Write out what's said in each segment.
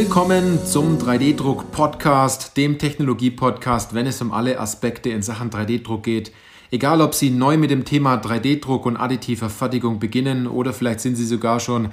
Willkommen zum 3D-Druck-Podcast, dem Technologie-Podcast, wenn es um alle Aspekte in Sachen 3D-Druck geht. Egal, ob Sie neu mit dem Thema 3D-Druck und additiver Fertigung beginnen oder vielleicht sind Sie sogar schon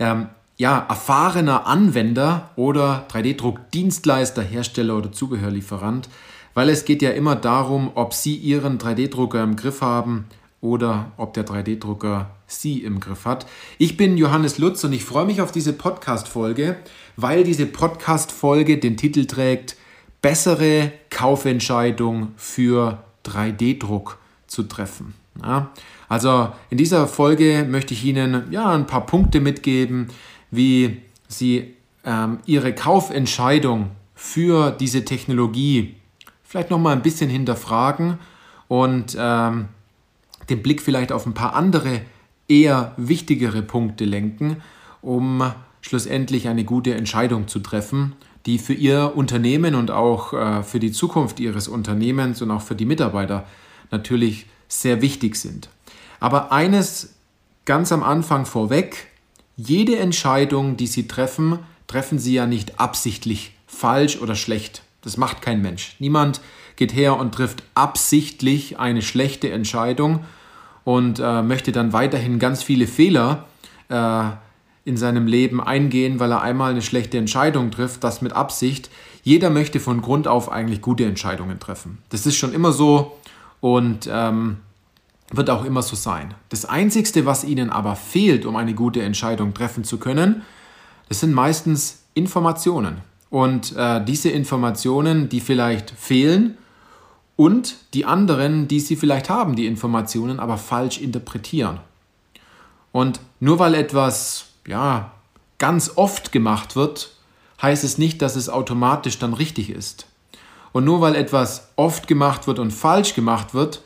ähm, ja, erfahrener Anwender oder 3D-Druck-Dienstleister, Hersteller oder Zubehörlieferant, weil es geht ja immer darum, ob Sie Ihren 3D-Drucker im Griff haben oder ob der 3D-Drucker Sie im Griff hat. Ich bin Johannes Lutz und ich freue mich auf diese Podcast-Folge, weil diese Podcast-Folge den Titel trägt Bessere Kaufentscheidung für 3D-Druck zu treffen. Ja, also in dieser Folge möchte ich Ihnen ja, ein paar Punkte mitgeben, wie Sie ähm, Ihre Kaufentscheidung für diese Technologie vielleicht noch mal ein bisschen hinterfragen und ähm, den Blick vielleicht auf ein paar andere eher wichtigere Punkte lenken, um schlussendlich eine gute Entscheidung zu treffen, die für Ihr Unternehmen und auch äh, für die Zukunft Ihres Unternehmens und auch für die Mitarbeiter natürlich sehr wichtig sind. Aber eines ganz am Anfang vorweg, jede Entscheidung, die Sie treffen, treffen Sie ja nicht absichtlich falsch oder schlecht. Das macht kein Mensch. Niemand geht her und trifft absichtlich eine schlechte Entscheidung und äh, möchte dann weiterhin ganz viele Fehler äh, in seinem Leben eingehen, weil er einmal eine schlechte Entscheidung trifft, das mit Absicht. Jeder möchte von Grund auf eigentlich gute Entscheidungen treffen. Das ist schon immer so und ähm, wird auch immer so sein. Das Einzige, was ihnen aber fehlt, um eine gute Entscheidung treffen zu können, das sind meistens Informationen. Und äh, diese Informationen, die vielleicht fehlen und die anderen, die sie vielleicht haben, die Informationen, aber falsch interpretieren. Und nur weil etwas ja, ganz oft gemacht wird, heißt es nicht, dass es automatisch dann richtig ist. Und nur weil etwas oft gemacht wird und falsch gemacht wird,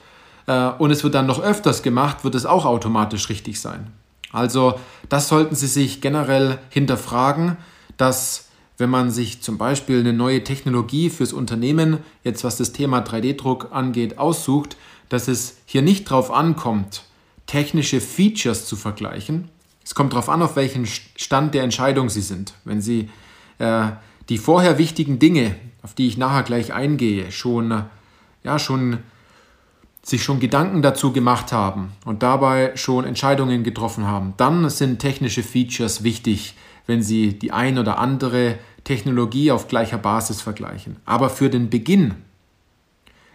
äh, und es wird dann noch öfters gemacht, wird es auch automatisch richtig sein. Also das sollten Sie sich generell hinterfragen, dass wenn man sich zum Beispiel eine neue Technologie fürs Unternehmen, jetzt was das Thema 3D-Druck angeht, aussucht, dass es hier nicht darauf ankommt, technische Features zu vergleichen. Es kommt darauf an, auf welchen Stand der Entscheidung Sie sind. Wenn Sie äh, die vorher wichtigen Dinge, auf die ich nachher gleich eingehe, schon, ja, schon sich schon Gedanken dazu gemacht haben und dabei schon Entscheidungen getroffen haben, dann sind technische Features wichtig, wenn Sie die ein oder andere Technologie auf gleicher Basis vergleichen. Aber für den Beginn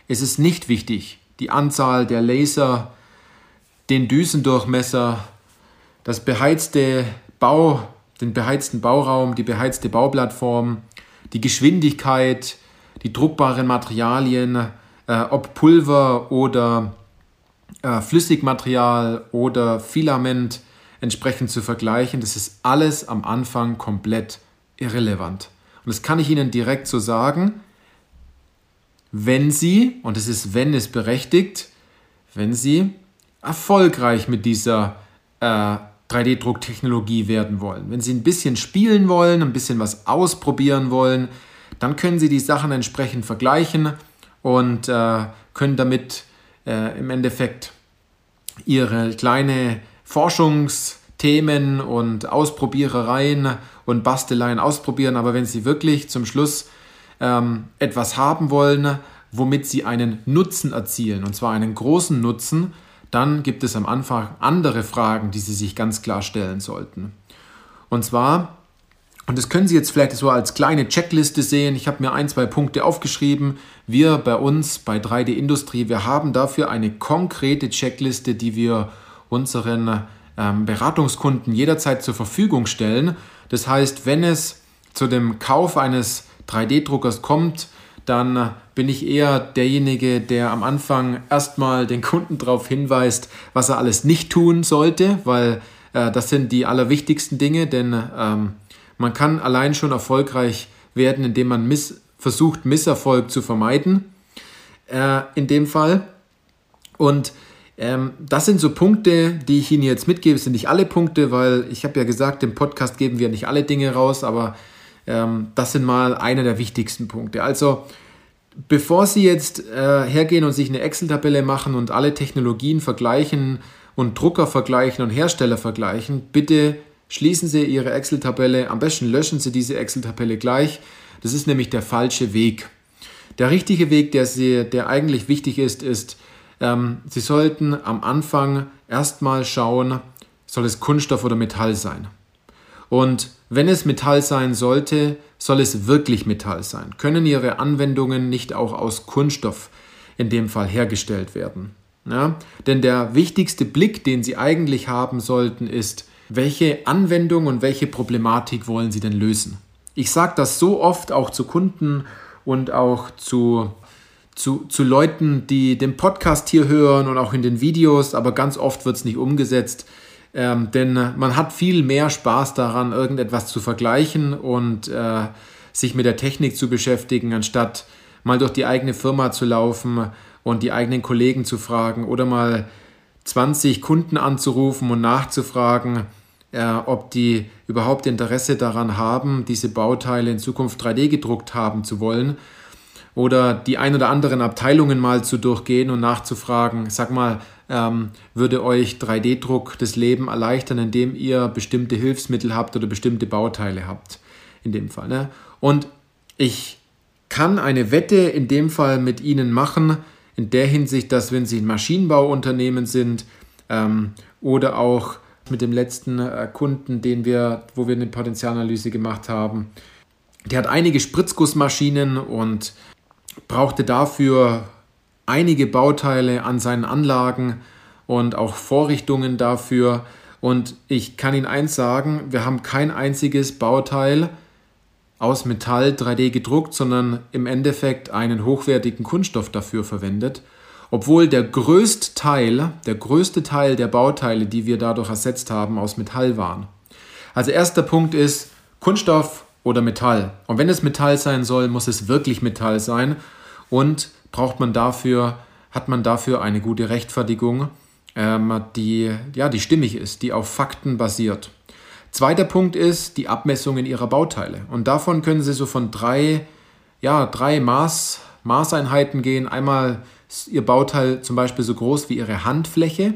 ist es nicht wichtig, die Anzahl der Laser, den Düsendurchmesser, das beheizte Bau, den beheizten Bauraum, die beheizte Bauplattform, die Geschwindigkeit, die druckbaren Materialien, äh, ob Pulver oder äh, Flüssigmaterial oder Filament entsprechend zu vergleichen. Das ist alles am Anfang komplett irrelevant. Und das kann ich Ihnen direkt so sagen, wenn Sie, und es ist wenn es berechtigt, wenn Sie erfolgreich mit dieser äh, 3D-Drucktechnologie werden wollen. Wenn Sie ein bisschen spielen wollen, ein bisschen was ausprobieren wollen, dann können Sie die Sachen entsprechend vergleichen und äh, können damit äh, im Endeffekt ihre kleine Forschungsthemen und Ausprobierereien und Basteleien ausprobieren. Aber wenn sie wirklich zum Schluss ähm, etwas haben wollen, womit sie einen Nutzen erzielen, und zwar einen großen Nutzen, dann gibt es am Anfang andere Fragen, die Sie sich ganz klar stellen sollten. Und zwar, und das können Sie jetzt vielleicht so als kleine Checkliste sehen. Ich habe mir ein, zwei Punkte aufgeschrieben. Wir bei uns bei 3D Industrie, wir haben dafür eine konkrete Checkliste, die wir unseren Beratungskunden jederzeit zur Verfügung stellen. Das heißt, wenn es zu dem Kauf eines 3D-Druckers kommt, dann bin ich eher derjenige, der am Anfang erstmal den Kunden darauf hinweist, was er alles nicht tun sollte, weil äh, das sind die allerwichtigsten Dinge, denn ähm, man kann allein schon erfolgreich werden, indem man miss versucht, Misserfolg zu vermeiden. Äh, in dem Fall. Und ähm, das sind so Punkte, die ich Ihnen jetzt mitgebe. Es sind nicht alle Punkte, weil ich habe ja gesagt, im Podcast geben wir nicht alle Dinge raus, aber ähm, das sind mal einer der wichtigsten Punkte. Also, bevor Sie jetzt äh, hergehen und sich eine Excel-Tabelle machen und alle Technologien vergleichen und Drucker vergleichen und Hersteller vergleichen, bitte schließen Sie Ihre Excel-Tabelle, am besten löschen Sie diese Excel-Tabelle gleich. Das ist nämlich der falsche Weg. Der richtige Weg, der, Sie, der eigentlich wichtig ist, ist, ähm, Sie sollten am Anfang erstmal schauen, soll es Kunststoff oder Metall sein. Und wenn es Metall sein sollte, soll es wirklich Metall sein. Können Ihre Anwendungen nicht auch aus Kunststoff in dem Fall hergestellt werden? Ja? Denn der wichtigste Blick, den Sie eigentlich haben sollten, ist, welche Anwendung und welche Problematik wollen Sie denn lösen? Ich sage das so oft auch zu Kunden und auch zu, zu, zu Leuten, die den Podcast hier hören und auch in den Videos, aber ganz oft wird es nicht umgesetzt. Ähm, denn man hat viel mehr Spaß daran, irgendetwas zu vergleichen und äh, sich mit der Technik zu beschäftigen, anstatt mal durch die eigene Firma zu laufen und die eigenen Kollegen zu fragen oder mal 20 Kunden anzurufen und nachzufragen, äh, ob die überhaupt Interesse daran haben, diese Bauteile in Zukunft 3D gedruckt haben zu wollen oder die ein oder anderen Abteilungen mal zu durchgehen und nachzufragen, sag mal, ähm, würde euch 3D-Druck das Leben erleichtern, indem ihr bestimmte Hilfsmittel habt oder bestimmte Bauteile habt. In dem Fall. Ne? Und ich kann eine Wette in dem Fall mit Ihnen machen, in der Hinsicht, dass wenn Sie ein Maschinenbauunternehmen sind ähm, oder auch mit dem letzten äh, Kunden, den wir, wo wir eine Potenzialanalyse gemacht haben, der hat einige Spritzgussmaschinen und brauchte dafür einige Bauteile an seinen Anlagen und auch Vorrichtungen dafür. Und ich kann Ihnen eins sagen, wir haben kein einziges Bauteil aus Metall 3D gedruckt, sondern im Endeffekt einen hochwertigen Kunststoff dafür verwendet. Obwohl der größte Teil, der größte Teil der Bauteile, die wir dadurch ersetzt haben, aus Metall waren. Also erster Punkt ist Kunststoff oder Metall. Und wenn es Metall sein soll, muss es wirklich Metall sein. Und braucht man dafür, hat man dafür eine gute Rechtfertigung, ähm, die, ja, die stimmig ist, die auf Fakten basiert. Zweiter Punkt ist die Abmessungen ihrer Bauteile. Und davon können Sie so von drei, ja, drei Maß, Maßeinheiten gehen. Einmal ist Ihr Bauteil zum Beispiel so groß wie Ihre Handfläche.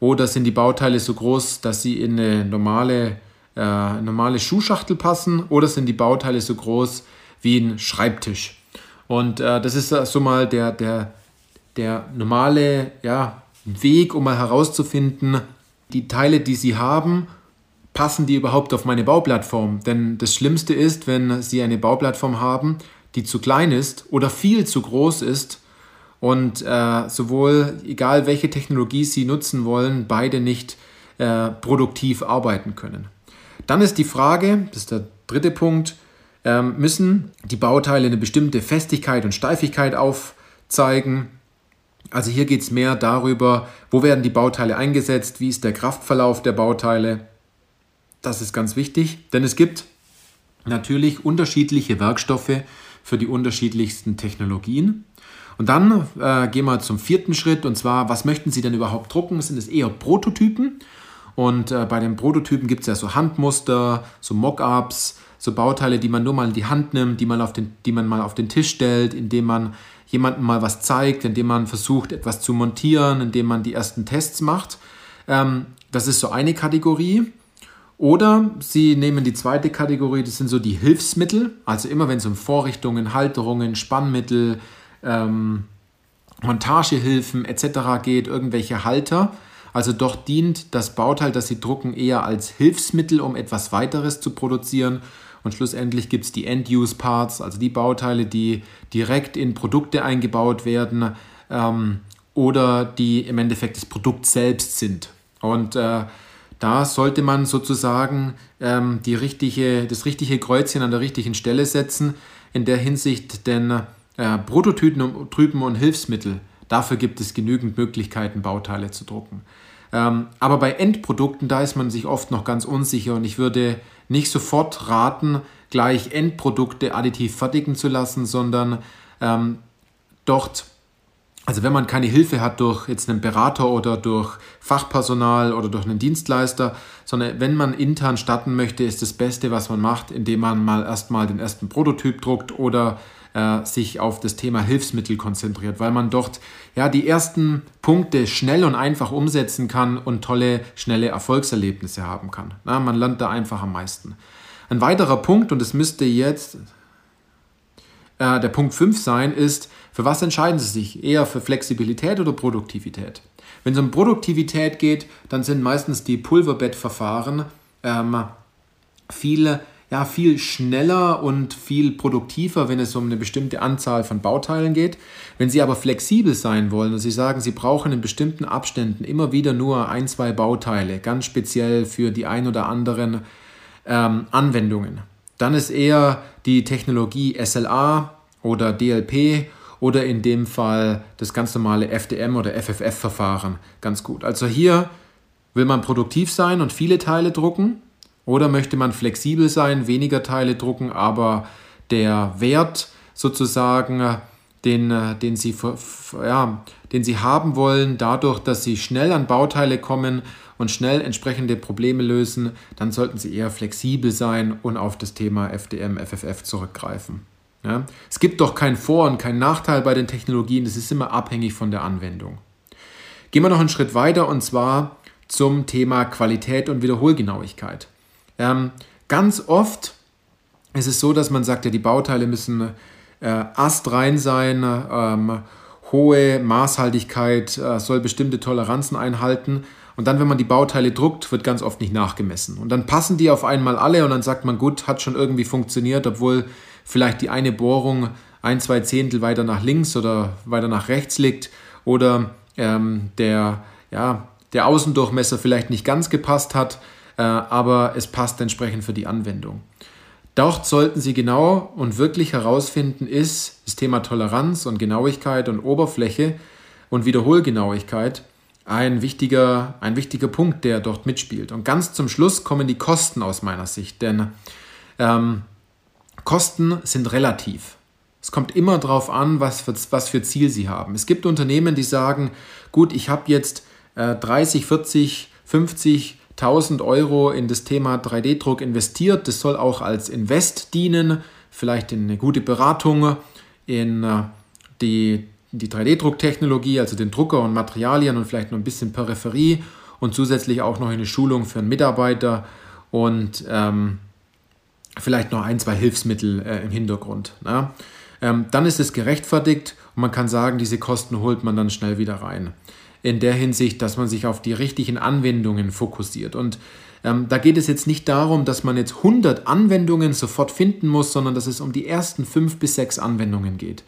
Oder sind die Bauteile so groß, dass sie in eine normale, äh, normale Schuhschachtel passen? Oder sind die Bauteile so groß wie ein Schreibtisch? Und äh, das ist so mal der, der, der normale ja, Weg, um mal herauszufinden, die Teile, die Sie haben, passen die überhaupt auf meine Bauplattform? Denn das Schlimmste ist, wenn Sie eine Bauplattform haben, die zu klein ist oder viel zu groß ist und äh, sowohl, egal welche Technologie Sie nutzen wollen, beide nicht äh, produktiv arbeiten können. Dann ist die Frage, das ist der dritte Punkt, ähm, müssen die Bauteile eine bestimmte Festigkeit und Steifigkeit aufzeigen. Also hier geht es mehr darüber, wo werden die Bauteile eingesetzt, wie ist der Kraftverlauf der Bauteile. Das ist ganz wichtig, denn es gibt natürlich unterschiedliche Werkstoffe für die unterschiedlichsten Technologien. Und dann äh, gehen wir zum vierten Schritt und zwar, was möchten Sie denn überhaupt drucken? Sind es eher Prototypen? Und äh, bei den Prototypen gibt es ja so Handmuster, so Mockups, so Bauteile, die man nur mal in die Hand nimmt, die man, auf den, die man mal auf den Tisch stellt, indem man jemandem mal was zeigt, indem man versucht, etwas zu montieren, indem man die ersten Tests macht. Ähm, das ist so eine Kategorie. Oder Sie nehmen die zweite Kategorie, das sind so die Hilfsmittel, also immer wenn es um Vorrichtungen, Halterungen, Spannmittel, ähm, Montagehilfen etc. geht, irgendwelche Halter. Also dort dient das Bauteil, das Sie drucken, eher als Hilfsmittel, um etwas weiteres zu produzieren. Und schlussendlich gibt es die End-Use-Parts, also die Bauteile, die direkt in Produkte eingebaut werden ähm, oder die im Endeffekt das Produkt selbst sind. Und äh, da sollte man sozusagen ähm, die richtige, das richtige Kreuzchen an der richtigen Stelle setzen. In der Hinsicht, denn äh, Prototypen und Hilfsmittel, dafür gibt es genügend Möglichkeiten, Bauteile zu drucken. Ähm, aber bei Endprodukten, da ist man sich oft noch ganz unsicher und ich würde nicht sofort raten, gleich Endprodukte additiv fertigen zu lassen, sondern ähm, dort, also wenn man keine Hilfe hat durch jetzt einen Berater oder durch Fachpersonal oder durch einen Dienstleister, sondern wenn man intern starten möchte, ist das Beste, was man macht, indem man mal erstmal den ersten Prototyp druckt oder äh, sich auf das Thema Hilfsmittel konzentriert, weil man dort ja die ersten Punkte schnell und einfach umsetzen kann und tolle, schnelle Erfolgserlebnisse haben kann. Na, man lernt da einfach am meisten. Ein weiterer Punkt, und es müsste jetzt äh, der Punkt 5 sein, ist, für was entscheiden Sie sich? Eher für Flexibilität oder Produktivität? Wenn es um Produktivität geht, dann sind meistens die Pulverbettverfahren ähm, viel, ja, viel schneller und viel produktiver, wenn es um eine bestimmte Anzahl von Bauteilen geht. Wenn Sie aber flexibel sein wollen und Sie sagen, Sie brauchen in bestimmten Abständen immer wieder nur ein, zwei Bauteile, ganz speziell für die ein oder anderen ähm, Anwendungen, dann ist eher die Technologie SLA oder DLP oder in dem Fall das ganz normale FDM oder FFF-Verfahren ganz gut. Also hier will man produktiv sein und viele Teile drucken oder möchte man flexibel sein, weniger Teile drucken, aber der Wert sozusagen, den, den, sie, ja, den sie haben wollen, dadurch, dass sie schnell an Bauteile kommen und schnell entsprechende Probleme lösen, dann sollten sie eher flexibel sein und auf das Thema FDM, FFF zurückgreifen. Ja? Es gibt doch keinen Vor- und keinen Nachteil bei den Technologien, das ist immer abhängig von der Anwendung. Gehen wir noch einen Schritt weiter und zwar zum Thema Qualität und Wiederholgenauigkeit. Ähm, ganz oft ist es so, dass man sagt, ja, die Bauteile müssen äh, astrein sein, ähm, hohe Maßhaltigkeit, äh, soll bestimmte Toleranzen einhalten. Und dann, wenn man die Bauteile druckt, wird ganz oft nicht nachgemessen. Und dann passen die auf einmal alle und dann sagt man, gut, hat schon irgendwie funktioniert, obwohl vielleicht die eine Bohrung ein, zwei Zehntel weiter nach links oder weiter nach rechts liegt oder ähm, der, ja, der Außendurchmesser vielleicht nicht ganz gepasst hat, äh, aber es passt entsprechend für die Anwendung. Dort sollten Sie genau und wirklich herausfinden, ist das Thema Toleranz und Genauigkeit und Oberfläche und Wiederholgenauigkeit ein wichtiger, ein wichtiger Punkt, der dort mitspielt. Und ganz zum Schluss kommen die Kosten aus meiner Sicht, denn ähm, Kosten sind relativ. Es kommt immer darauf an, was für, was für Ziel Sie haben. Es gibt Unternehmen, die sagen, gut, ich habe jetzt äh, 30, 40, 50, 1000 Euro in das Thema 3D-Druck investiert. Das soll auch als Invest dienen, vielleicht in eine gute Beratung, in äh, die, die 3D-Drucktechnologie, also den Drucker und Materialien und vielleicht noch ein bisschen Peripherie und zusätzlich auch noch eine Schulung für einen Mitarbeiter und ähm, vielleicht noch ein, zwei Hilfsmittel äh, im Hintergrund. Ne? Ähm, dann ist es gerechtfertigt und man kann sagen, diese Kosten holt man dann schnell wieder rein. In der Hinsicht, dass man sich auf die richtigen Anwendungen fokussiert. Und ähm, da geht es jetzt nicht darum, dass man jetzt 100 Anwendungen sofort finden muss, sondern dass es um die ersten fünf bis sechs Anwendungen geht,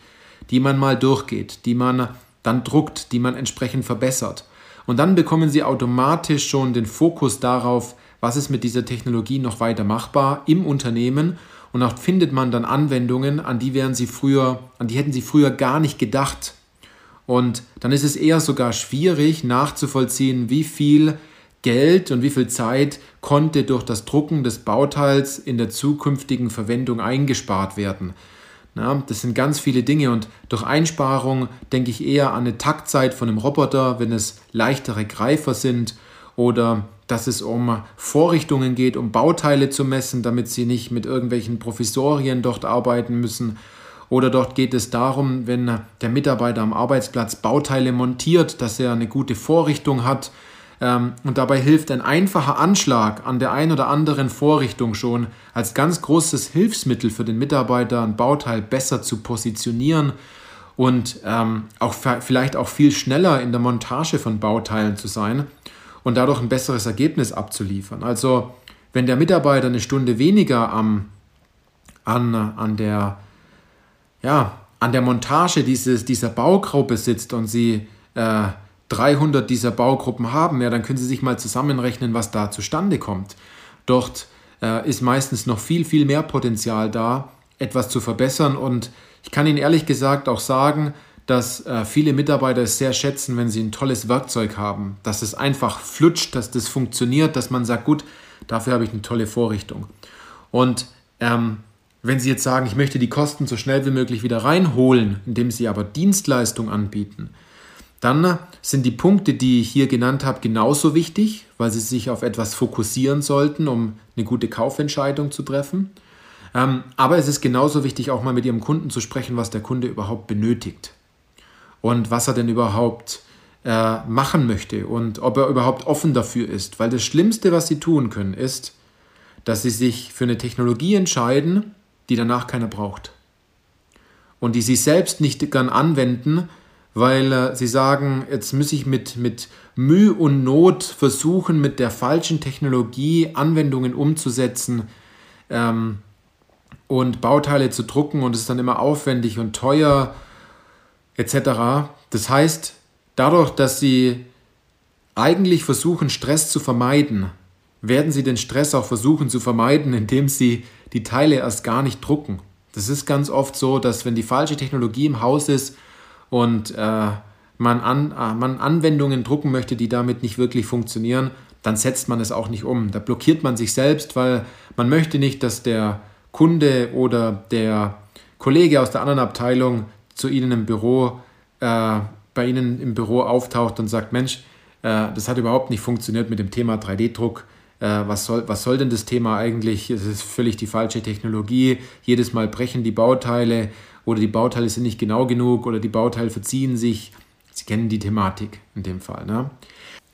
die man mal durchgeht, die man dann druckt, die man entsprechend verbessert. Und dann bekommen Sie automatisch schon den Fokus darauf, was ist mit dieser Technologie noch weiter machbar im Unternehmen und auch findet man dann Anwendungen, an die wären sie früher, an die hätten sie früher gar nicht gedacht. Und dann ist es eher sogar schwierig nachzuvollziehen, wie viel Geld und wie viel Zeit konnte durch das Drucken des Bauteils in der zukünftigen Verwendung eingespart werden. Na, das sind ganz viele Dinge und durch Einsparung denke ich eher an eine Taktzeit von einem Roboter, wenn es leichtere Greifer sind oder dass es um Vorrichtungen geht, um Bauteile zu messen, damit sie nicht mit irgendwelchen Provisorien dort arbeiten müssen. Oder dort geht es darum, wenn der Mitarbeiter am Arbeitsplatz Bauteile montiert, dass er eine gute Vorrichtung hat. Ähm, und dabei hilft ein einfacher Anschlag an der einen oder anderen Vorrichtung schon als ganz großes Hilfsmittel für den Mitarbeiter, ein Bauteil besser zu positionieren und ähm, auch vielleicht auch viel schneller in der Montage von Bauteilen zu sein und dadurch ein besseres Ergebnis abzuliefern. Also wenn der Mitarbeiter eine Stunde weniger am, an, an, der, ja, an der Montage dieses, dieser Baugruppe sitzt und sie äh, 300 dieser Baugruppen haben, ja, dann können Sie sich mal zusammenrechnen, was da zustande kommt. Dort äh, ist meistens noch viel, viel mehr Potenzial da, etwas zu verbessern. Und ich kann Ihnen ehrlich gesagt auch sagen, dass äh, viele Mitarbeiter es sehr schätzen, wenn sie ein tolles Werkzeug haben, dass es einfach flutscht, dass das funktioniert, dass man sagt, gut, dafür habe ich eine tolle Vorrichtung. Und ähm, wenn Sie jetzt sagen, ich möchte die Kosten so schnell wie möglich wieder reinholen, indem Sie aber Dienstleistung anbieten, dann sind die Punkte, die ich hier genannt habe, genauso wichtig, weil Sie sich auf etwas fokussieren sollten, um eine gute Kaufentscheidung zu treffen. Ähm, aber es ist genauso wichtig, auch mal mit Ihrem Kunden zu sprechen, was der Kunde überhaupt benötigt und was er denn überhaupt äh, machen möchte und ob er überhaupt offen dafür ist. Weil das Schlimmste, was Sie tun können, ist, dass Sie sich für eine Technologie entscheiden, die danach keiner braucht. Und die Sie selbst nicht gern anwenden, weil äh, Sie sagen, jetzt muss ich mit, mit Mühe und Not versuchen, mit der falschen Technologie Anwendungen umzusetzen, ähm, und Bauteile zu drucken und es ist dann immer aufwendig und teuer etc. Das heißt, dadurch, dass sie eigentlich versuchen, Stress zu vermeiden, werden sie den Stress auch versuchen zu vermeiden, indem sie die Teile erst gar nicht drucken. Das ist ganz oft so, dass wenn die falsche Technologie im Haus ist und äh, man, an, äh, man Anwendungen drucken möchte, die damit nicht wirklich funktionieren, dann setzt man es auch nicht um. Da blockiert man sich selbst, weil man möchte nicht, dass der Kunde oder der Kollege aus der anderen Abteilung zu Ihnen im Büro, äh, bei Ihnen im Büro auftaucht und sagt, Mensch, äh, das hat überhaupt nicht funktioniert mit dem Thema 3D-Druck. Äh, was, soll, was soll denn das Thema eigentlich? Es ist völlig die falsche Technologie. Jedes Mal brechen die Bauteile oder die Bauteile sind nicht genau genug oder die Bauteile verziehen sich. Sie kennen die Thematik in dem Fall. Ne?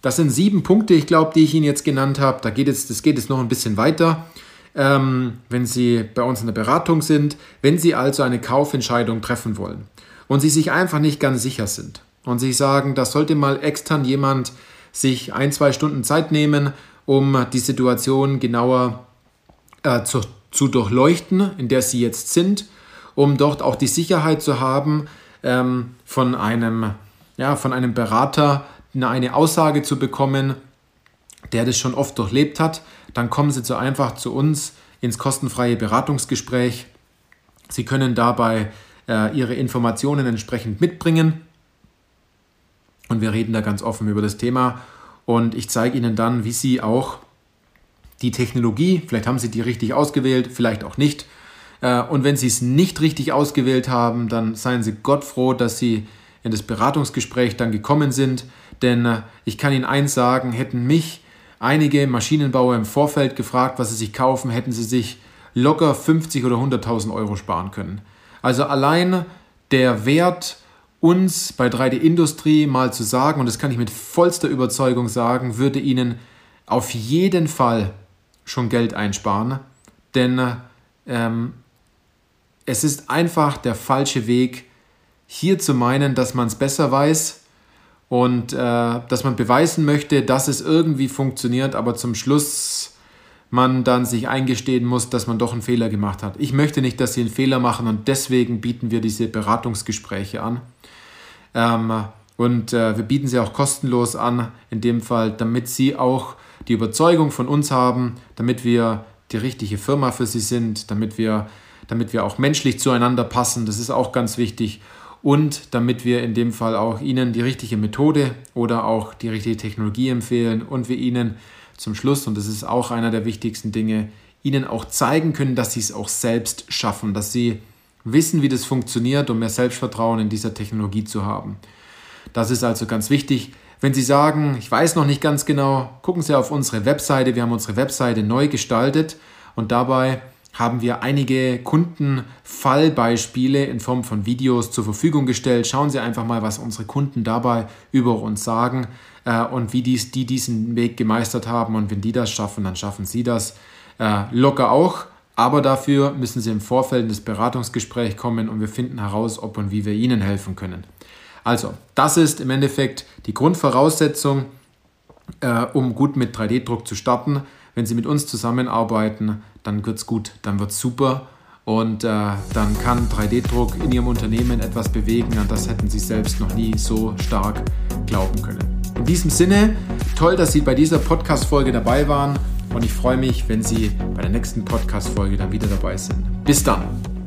Das sind sieben Punkte, ich glaube, die ich Ihnen jetzt genannt habe. Da geht jetzt, das geht jetzt noch ein bisschen weiter ähm, wenn Sie bei uns in der Beratung sind, wenn Sie also eine Kaufentscheidung treffen wollen und Sie sich einfach nicht ganz sicher sind und sich sagen, da sollte mal extern jemand sich ein, zwei Stunden Zeit nehmen, um die Situation genauer äh, zu, zu durchleuchten, in der Sie jetzt sind, um dort auch die Sicherheit zu haben, ähm, von, einem, ja, von einem Berater eine Aussage zu bekommen, der das schon oft durchlebt hat, dann kommen Sie zu einfach zu uns ins kostenfreie Beratungsgespräch. Sie können dabei äh, Ihre Informationen entsprechend mitbringen. Und wir reden da ganz offen über das Thema und ich zeige Ihnen dann, wie Sie auch die Technologie, vielleicht haben Sie die richtig ausgewählt, vielleicht auch nicht. Äh, und wenn Sie es nicht richtig ausgewählt haben, dann seien Sie Gott froh, dass Sie in das Beratungsgespräch dann gekommen sind. Denn äh, ich kann Ihnen eins sagen, hätten mich einige Maschinenbauer im Vorfeld gefragt, was sie sich kaufen, hätten sie sich locker 50 oder 100.000 Euro sparen können. Also allein der Wert, uns bei 3D Industrie mal zu sagen, und das kann ich mit vollster Überzeugung sagen, würde Ihnen auf jeden Fall schon Geld einsparen. Denn ähm, es ist einfach der falsche Weg, hier zu meinen, dass man es besser weiß und äh, dass man beweisen möchte, dass es irgendwie funktioniert, aber zum Schluss man dann sich eingestehen muss, dass man doch einen Fehler gemacht hat. Ich möchte nicht, dass Sie einen Fehler machen und deswegen bieten wir diese Beratungsgespräche an. Ähm, und äh, wir bieten sie auch kostenlos an, in dem Fall, damit Sie auch die Überzeugung von uns haben, damit wir die richtige Firma für Sie sind, damit wir, damit wir auch menschlich zueinander passen. Das ist auch ganz wichtig und damit wir in dem Fall auch Ihnen die richtige Methode oder auch die richtige Technologie empfehlen und wir Ihnen zum Schluss, und das ist auch einer der wichtigsten Dinge, Ihnen auch zeigen können, dass Sie es auch selbst schaffen, dass Sie wissen, wie das funktioniert, um mehr Selbstvertrauen in dieser Technologie zu haben. Das ist also ganz wichtig. Wenn Sie sagen, ich weiß noch nicht ganz genau, gucken Sie auf unsere Webseite. Wir haben unsere Webseite neu gestaltet und dabei haben wir einige Kundenfallbeispiele in Form von Videos zur Verfügung gestellt. Schauen Sie einfach mal, was unsere Kunden dabei über uns sagen äh, und wie dies, die diesen Weg gemeistert haben. Und wenn die das schaffen, dann schaffen Sie das äh, locker auch. Aber dafür müssen Sie im Vorfeld in das Beratungsgespräch kommen und wir finden heraus, ob und wie wir Ihnen helfen können. Also, das ist im Endeffekt die Grundvoraussetzung, äh, um gut mit 3D-Druck zu starten. Wenn Sie mit uns zusammenarbeiten, dann wird es gut, dann wird es super und äh, dann kann 3D-Druck in Ihrem Unternehmen etwas bewegen, an das hätten Sie selbst noch nie so stark glauben können. In diesem Sinne, toll, dass Sie bei dieser Podcast-Folge dabei waren und ich freue mich, wenn Sie bei der nächsten Podcast-Folge dann wieder dabei sind. Bis dann!